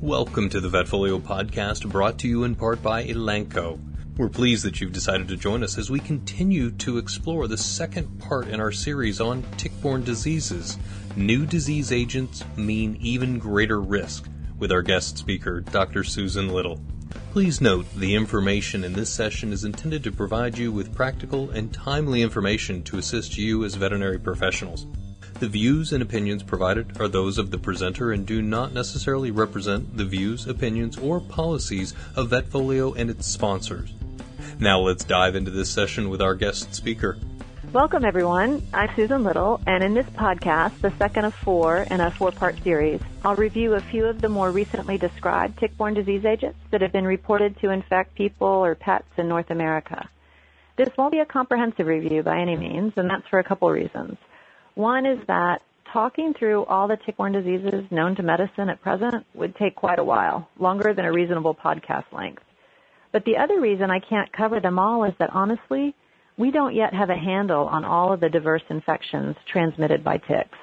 Welcome to the Vetfolio podcast brought to you in part by Elanco. We're pleased that you've decided to join us as we continue to explore the second part in our series on tick-borne diseases. New disease agents mean even greater risk with our guest speaker, Dr. Susan Little. Please note the information in this session is intended to provide you with practical and timely information to assist you as veterinary professionals. The views and opinions provided are those of the presenter and do not necessarily represent the views, opinions, or policies of Vetfolio and its sponsors. Now let's dive into this session with our guest speaker. Welcome, everyone. I'm Susan Little, and in this podcast, the second of four in a four part series, I'll review a few of the more recently described tick borne disease agents that have been reported to infect people or pets in North America. This won't be a comprehensive review by any means, and that's for a couple reasons. One is that talking through all the tick-borne diseases known to medicine at present would take quite a while, longer than a reasonable podcast length. But the other reason I can't cover them all is that honestly, we don't yet have a handle on all of the diverse infections transmitted by ticks.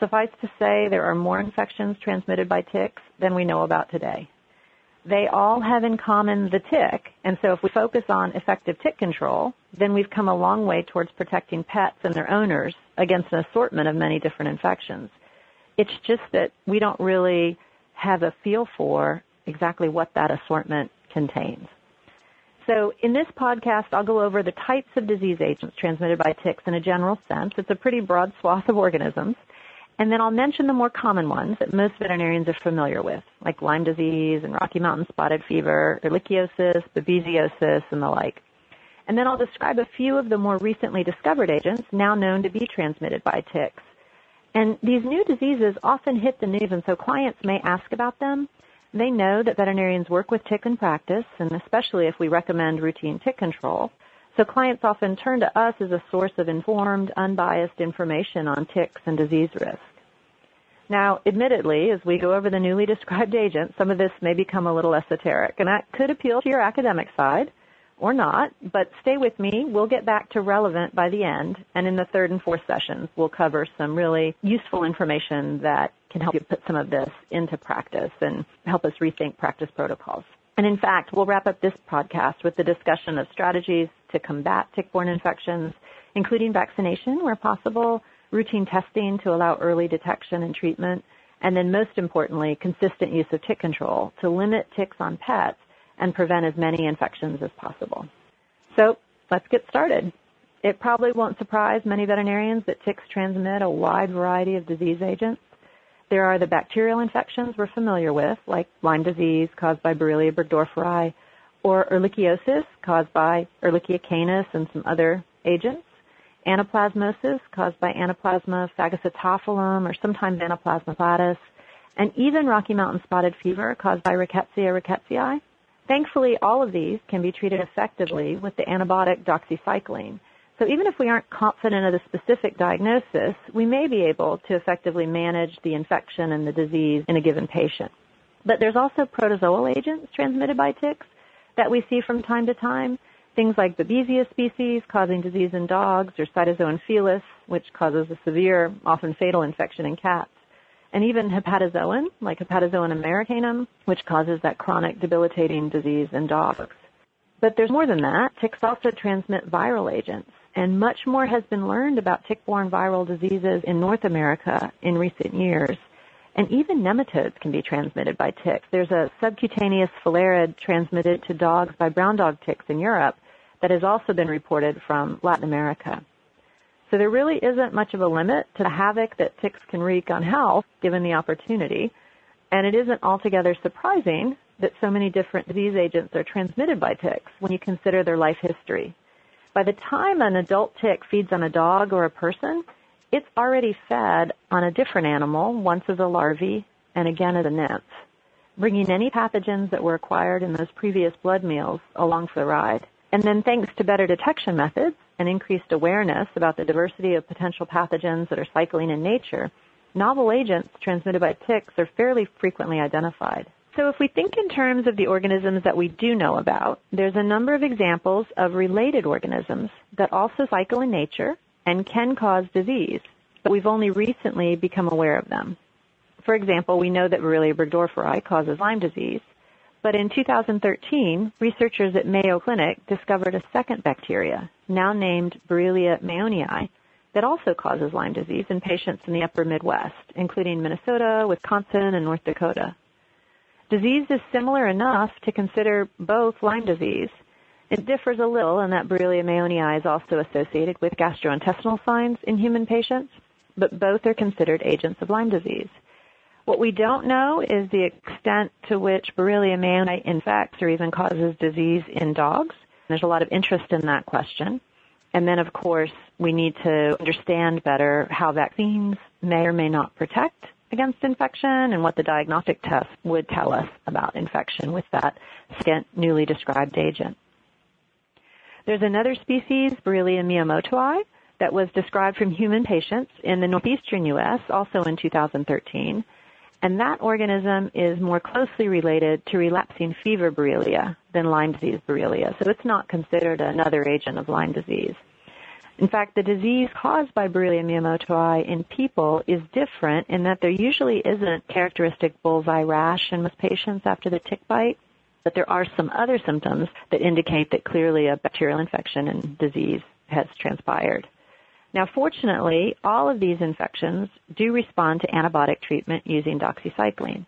Suffice to say, there are more infections transmitted by ticks than we know about today they all have in common the tick. And so if we focus on effective tick control, then we've come a long way towards protecting pets and their owners against an assortment of many different infections. It's just that we don't really have a feel for exactly what that assortment contains. So in this podcast, I'll go over the types of disease agents transmitted by ticks in a general sense. It's a pretty broad swath of organisms. And then I'll mention the more common ones that most veterinarians are familiar with, like Lyme disease and Rocky Mountain spotted fever, ehrlichiosis, babesiosis, and the like. And then I'll describe a few of the more recently discovered agents now known to be transmitted by ticks. And these new diseases often hit the news, and so clients may ask about them. They know that veterinarians work with tick in practice, and especially if we recommend routine tick control. So clients often turn to us as a source of informed, unbiased information on ticks and disease risk. Now, admittedly, as we go over the newly described agents, some of this may become a little esoteric, and that could appeal to your academic side or not, but stay with me. We'll get back to relevant by the end, and in the third and fourth sessions, we'll cover some really useful information that can help you put some of this into practice and help us rethink practice protocols. And in fact, we'll wrap up this podcast with the discussion of strategies to combat tick-borne infections, including vaccination where possible, routine testing to allow early detection and treatment, and then most importantly, consistent use of tick control to limit ticks on pets and prevent as many infections as possible. So let's get started. It probably won't surprise many veterinarians that ticks transmit a wide variety of disease agents. There are the bacterial infections we're familiar with, like Lyme disease caused by Borrelia burgdorferi, or ehrlichiosis caused by Ehrlichia canis and some other agents anaplasmosis caused by Anaplasma phagocytophilum or sometimes Anaplasma platys, and even Rocky Mountain spotted fever caused by Rickettsia rickettsii. Thankfully, all of these can be treated effectively with the antibiotic doxycycline. So even if we aren't confident of the specific diagnosis, we may be able to effectively manage the infection and the disease in a given patient. But there's also protozoal agents transmitted by ticks that we see from time to time Things like Babesia species causing disease in dogs or Cytauxzoon felis, which causes a severe, often fatal infection in cats. And even hepatozoon, like Hepatozoon americanum, which causes that chronic debilitating disease in dogs. But there's more than that. Ticks also transmit viral agents. And much more has been learned about tick-borne viral diseases in North America in recent years. And even nematodes can be transmitted by ticks. There's a subcutaneous filarid transmitted to dogs by brown dog ticks in Europe that has also been reported from Latin America. So there really isn't much of a limit to the havoc that ticks can wreak on health given the opportunity. And it isn't altogether surprising that so many different disease agents are transmitted by ticks when you consider their life history. By the time an adult tick feeds on a dog or a person, it's already fed on a different animal, once as a larvae and again as a nymph, bringing any pathogens that were acquired in those previous blood meals along for the ride. And then thanks to better detection methods and increased awareness about the diversity of potential pathogens that are cycling in nature, novel agents transmitted by ticks are fairly frequently identified. So if we think in terms of the organisms that we do know about, there's a number of examples of related organisms that also cycle in nature and can cause disease, but we've only recently become aware of them. For example, we know that Borrelia burgdorferi causes Lyme disease, but in 2013, researchers at Mayo Clinic discovered a second bacteria, now named Borrelia mayonii, that also causes Lyme disease in patients in the upper Midwest, including Minnesota, Wisconsin, and North Dakota. Disease is similar enough to consider both Lyme disease. It differs a little in that Borrelia mayonii is also associated with gastrointestinal signs in human patients, but both are considered agents of Lyme disease. What we don't know is the extent to which Borrelia mayonii infects or even causes disease in dogs. There's a lot of interest in that question. And then, of course, we need to understand better how vaccines may or may not protect against infection and what the diagnostic test would tell us about infection with that second newly described agent. There's another species, Borrelia miyamotoi, that was described from human patients in the northeastern U.S. also in 2013. And that organism is more closely related to relapsing fever Borrelia than Lyme disease Borrelia. So it's not considered another agent of Lyme disease. In fact, the disease caused by Borrelia miyamotoi in people is different in that there usually isn't characteristic bullseye rash in most patients after the tick bite, but there are some other symptoms that indicate that clearly a bacterial infection and disease has transpired. Now, fortunately, all of these infections do respond to antibiotic treatment using doxycycline.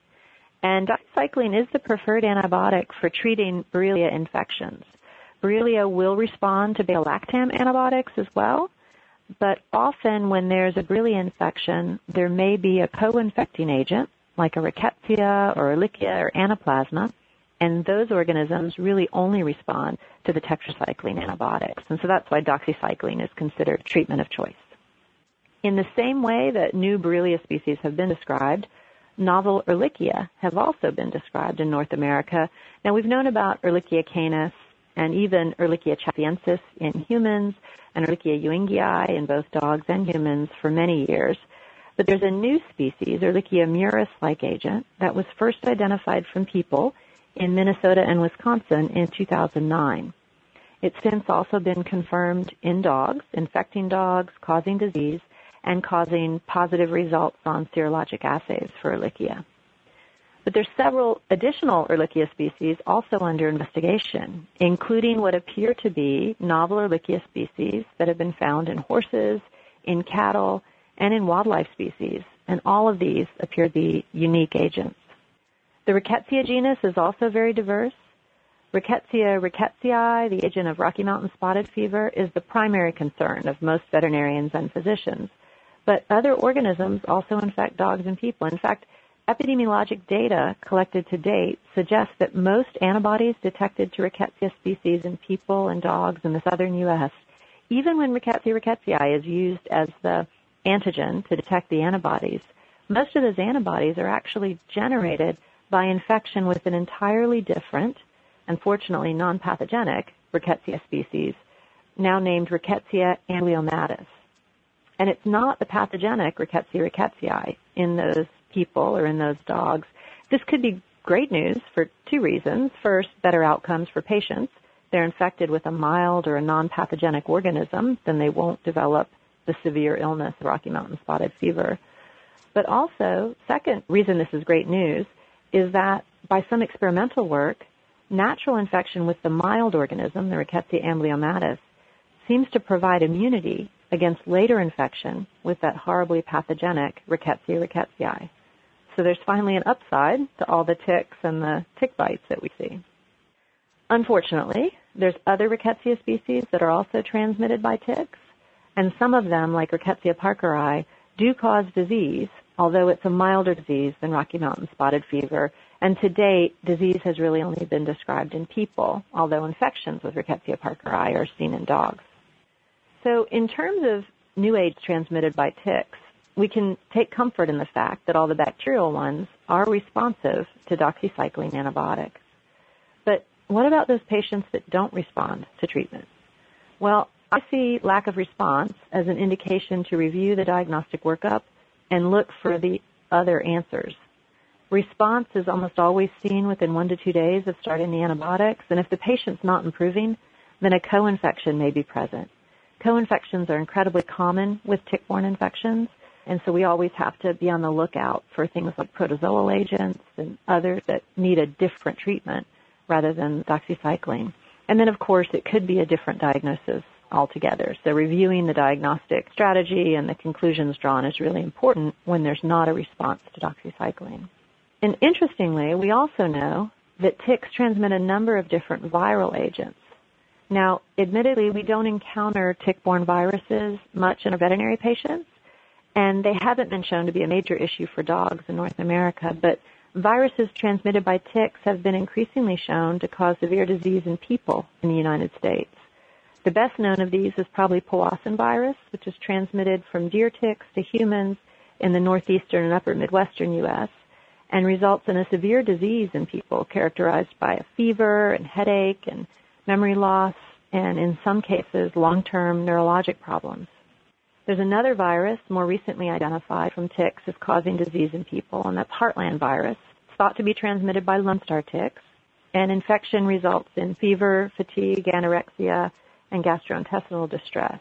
And doxycycline is the preferred antibiotic for treating Borrelia infections. Borrelia will respond to beta-lactam antibiotics as well, but often when there's a Borrelia infection, there may be a co-infecting agent like a rickettsia or ehrlichia or anaplasma, and those organisms really only respond to the tetracycline antibiotics. And so that's why doxycycline is considered treatment of choice. In the same way that new Borrelia species have been described, novel Ehrlichia have also been described in North America. Now we've known about Ehrlichia canis and even Ehrlichia chaffeensis in humans and Ehrlichia ewingii in both dogs and humans for many years. But there's a new species, Ehrlichia muris-like agent, that was first identified from people in Minnesota and Wisconsin in 2009. It's since also been confirmed in dogs, infecting dogs, causing disease, and causing positive results on serologic assays for Ehrlichia. But there's several additional Ehrlichia species also under investigation, including what appear to be novel Ehrlichia species that have been found in horses, in cattle, and in wildlife species. And all of these appear to be unique agents. The Rickettsia genus is also very diverse. Rickettsia rickettsii, the agent of Rocky Mountain spotted fever, is the primary concern of most veterinarians and physicians. But other organisms also infect dogs and people. In fact, epidemiologic data collected to date suggests that most antibodies detected to Rickettsia species in people and dogs in the southern U.S., even when Rickettsia rickettsii is used as the antigen to detect the antibodies, most of those antibodies are actually generated by infection with an entirely different, unfortunately non-pathogenic, rickettsia species, now named Rickettsia amblyommatis. And it's not the pathogenic Rickettsia rickettsii in those people or in those dogs. This could be great news for two reasons. First, better outcomes for patients. They're infected with a mild or a non-pathogenic organism, then they won't develop the severe illness, Rocky Mountain spotted fever. But also, second reason this is great news is that by some experimental work, natural infection with the mild organism, the Rickettsia amblyommatis, seems to provide immunity against later infection with that horribly pathogenic Rickettsia rickettsii. So there's finally an upside to all the ticks and the tick bites that we see. Unfortunately, there's other Rickettsia species that are also transmitted by ticks, and some of them, like Rickettsia parkeri, do cause disease although it's a milder disease than Rocky Mountain spotted fever. And to date, disease has really only been described in people, although infections with Rickettsia parkeri are seen in dogs. So in terms of new age transmitted by ticks, we can take comfort in the fact that all the bacterial ones are responsive to doxycycline antibiotics. But what about those patients that don't respond to treatment? Well, I see lack of response as an indication to review the diagnostic workup and look for the other answers. Response is almost always seen within one to two days of starting the antibiotics, and if the patient's not improving, then a co-infection may be present. Co-infections are incredibly common with tick-borne infections, And so we always have to be on the lookout for things like protozoal agents and others that need a different treatment rather than doxycycline. And then of course it could be a different diagnosis altogether. So reviewing the diagnostic strategy and the conclusions drawn is really important when there's not a response to doxycycline. And interestingly, we also know that ticks transmit a number of different viral agents. Now, admittedly, we don't encounter tick-borne viruses much in our veterinary patients, and they haven't been shown to be a major issue for dogs in North America, but viruses transmitted by ticks have been increasingly shown to cause severe disease in people in the United States. The best known of these is probably Powassan virus, which is transmitted from deer ticks to humans in the northeastern and upper Midwestern U.S. and results in a severe disease in people characterized by a fever and headache and memory loss and in some cases long-term neurologic problems. There's another virus more recently identified from ticks as causing disease in people, and that's Heartland virus. It's thought to be transmitted by Lone Star ticks, and infection results in fever, fatigue, anorexia, and gastrointestinal distress.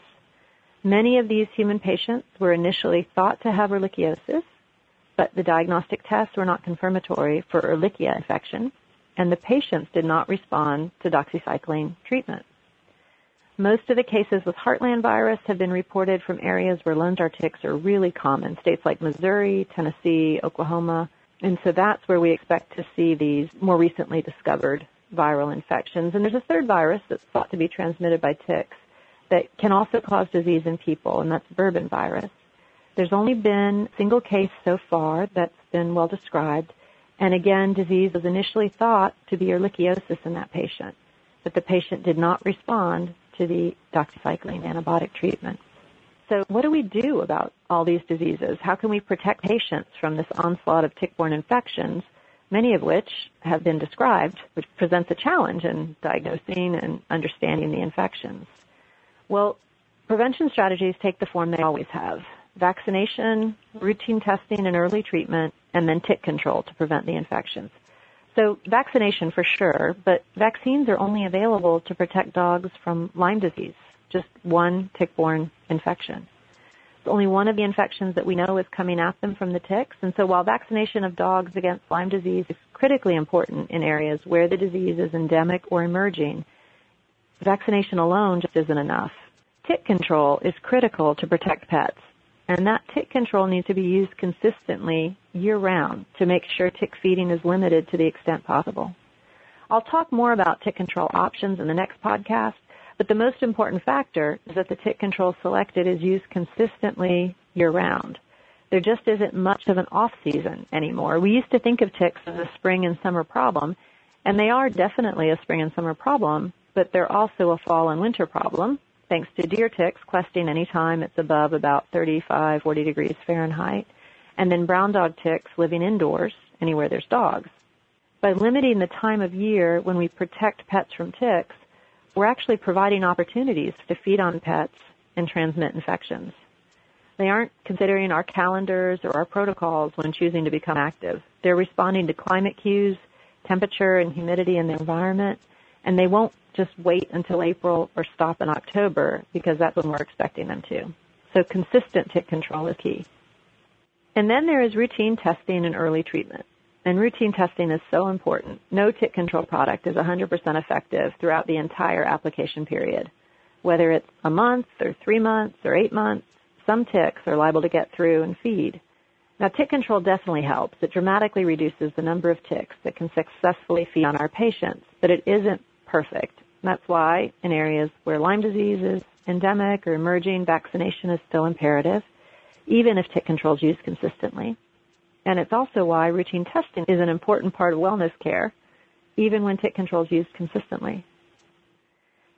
Many of these human patients were initially thought to have ehrlichiosis, but the diagnostic tests were not confirmatory for Ehrlichia infection, and the patients did not respond to doxycycline treatment. Most of the cases with Heartland virus have been reported from areas where Lone Star ticks are really common, states like Missouri, Tennessee, Oklahoma, and so that's where we expect to see these more recently discovered viral infections. And there's a third virus that's thought to be transmitted by ticks that can also cause disease in people, and that's bourbon virus. There's only been a single case so far that's been well described, and again, disease was initially thought to be ehrlichiosis in that patient, but the patient did not respond to the doxycycline antibiotic treatment. So what do we do about all these diseases? How can we protect patients from this onslaught of tick-borne infections many of which have been described, which presents a challenge in diagnosing and understanding the infections. Well, prevention strategies take the form they always have. Vaccination, routine testing and early treatment, and then tick control to prevent the infections. So vaccination for sure, but vaccines are only available to protect dogs from Lyme disease, just one tick-borne infection. It's only one of the infections that we know is coming at them from the ticks. And so while vaccination of dogs against Lyme disease is critically important in areas where the disease is endemic or emerging, vaccination alone just isn't enough. Tick control is critical to protect pets. And that tick control needs to be used consistently year round to make sure tick feeding is limited to the extent possible. I'll talk more about tick control options in the next podcast, but the most important factor is that the tick control selected is used consistently year round. There just isn't much of an off season anymore. We used to think of ticks as a spring and summer problem, and they are definitely a spring and summer problem, but they're also a fall and winter problem, thanks to deer ticks questing anytime it's above about 35, 40 degrees Fahrenheit, and then brown dog ticks living indoors anywhere there's dogs. By limiting the time of year when we protect pets from ticks, we're actually providing opportunities to feed on pets and transmit infections. They aren't considering our calendars or our protocols when choosing to become active. They're responding to climate cues, temperature and humidity in the environment, and they won't just wait until April or stop in October because that's when we're expecting them to. So consistent tick control is key. And then there is routine testing and early treatment. And routine testing is so important. No tick control product is 100% effective throughout the entire application period. Whether it's a month or three months or eight months, some ticks are liable to get through and feed. Now tick control definitely helps. It dramatically reduces the number of ticks that can successfully feed on our patients, but it isn't perfect. That's why in areas where Lyme disease is endemic or emerging, vaccination is still imperative, even if tick control is used consistently. And it's also why routine testing is an important part of wellness care, even when tick control is used consistently.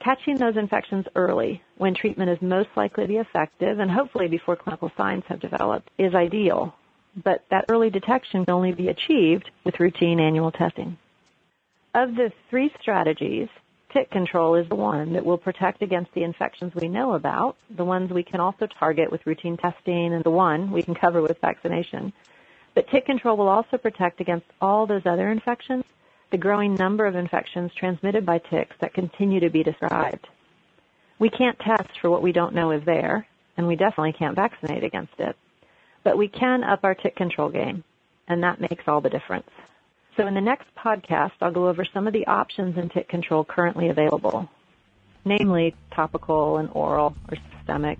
Catching those infections early, when treatment is most likely to be effective, and hopefully before clinical signs have developed, is ideal. But that early detection can only be achieved with routine annual testing. Of the three strategies, tick control is the one that will protect against the infections we know about, the ones we can also target with routine testing, and the one we can cover with vaccination. But tick control will also protect against all those other infections, the growing number of infections transmitted by ticks that continue to be described. We can't test for what we don't know is there, and we definitely can't vaccinate against it. but we can up our tick control game, and that makes all the difference. So in the next podcast, I'll go over some of the options in tick control currently available, namely topical and oral or systemic.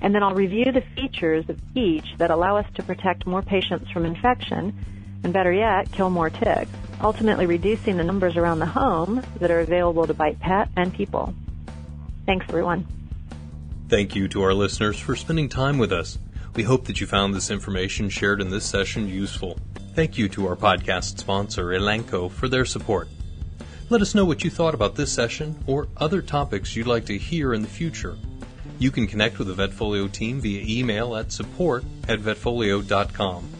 And then I'll review the features of each that allow us to protect more patients from infection and better yet, kill more ticks, ultimately reducing the numbers around the home that are available to bite pet and people. Thanks everyone. Thank you to our listeners for spending time with us. We hope that you found this information shared in this session useful. Thank you to our podcast sponsor, Elanco, for their support. Let us know what you thought about this session or other topics you'd like to hear in the future. You can connect with the Vetfolio team via email at support at vetfolio.com.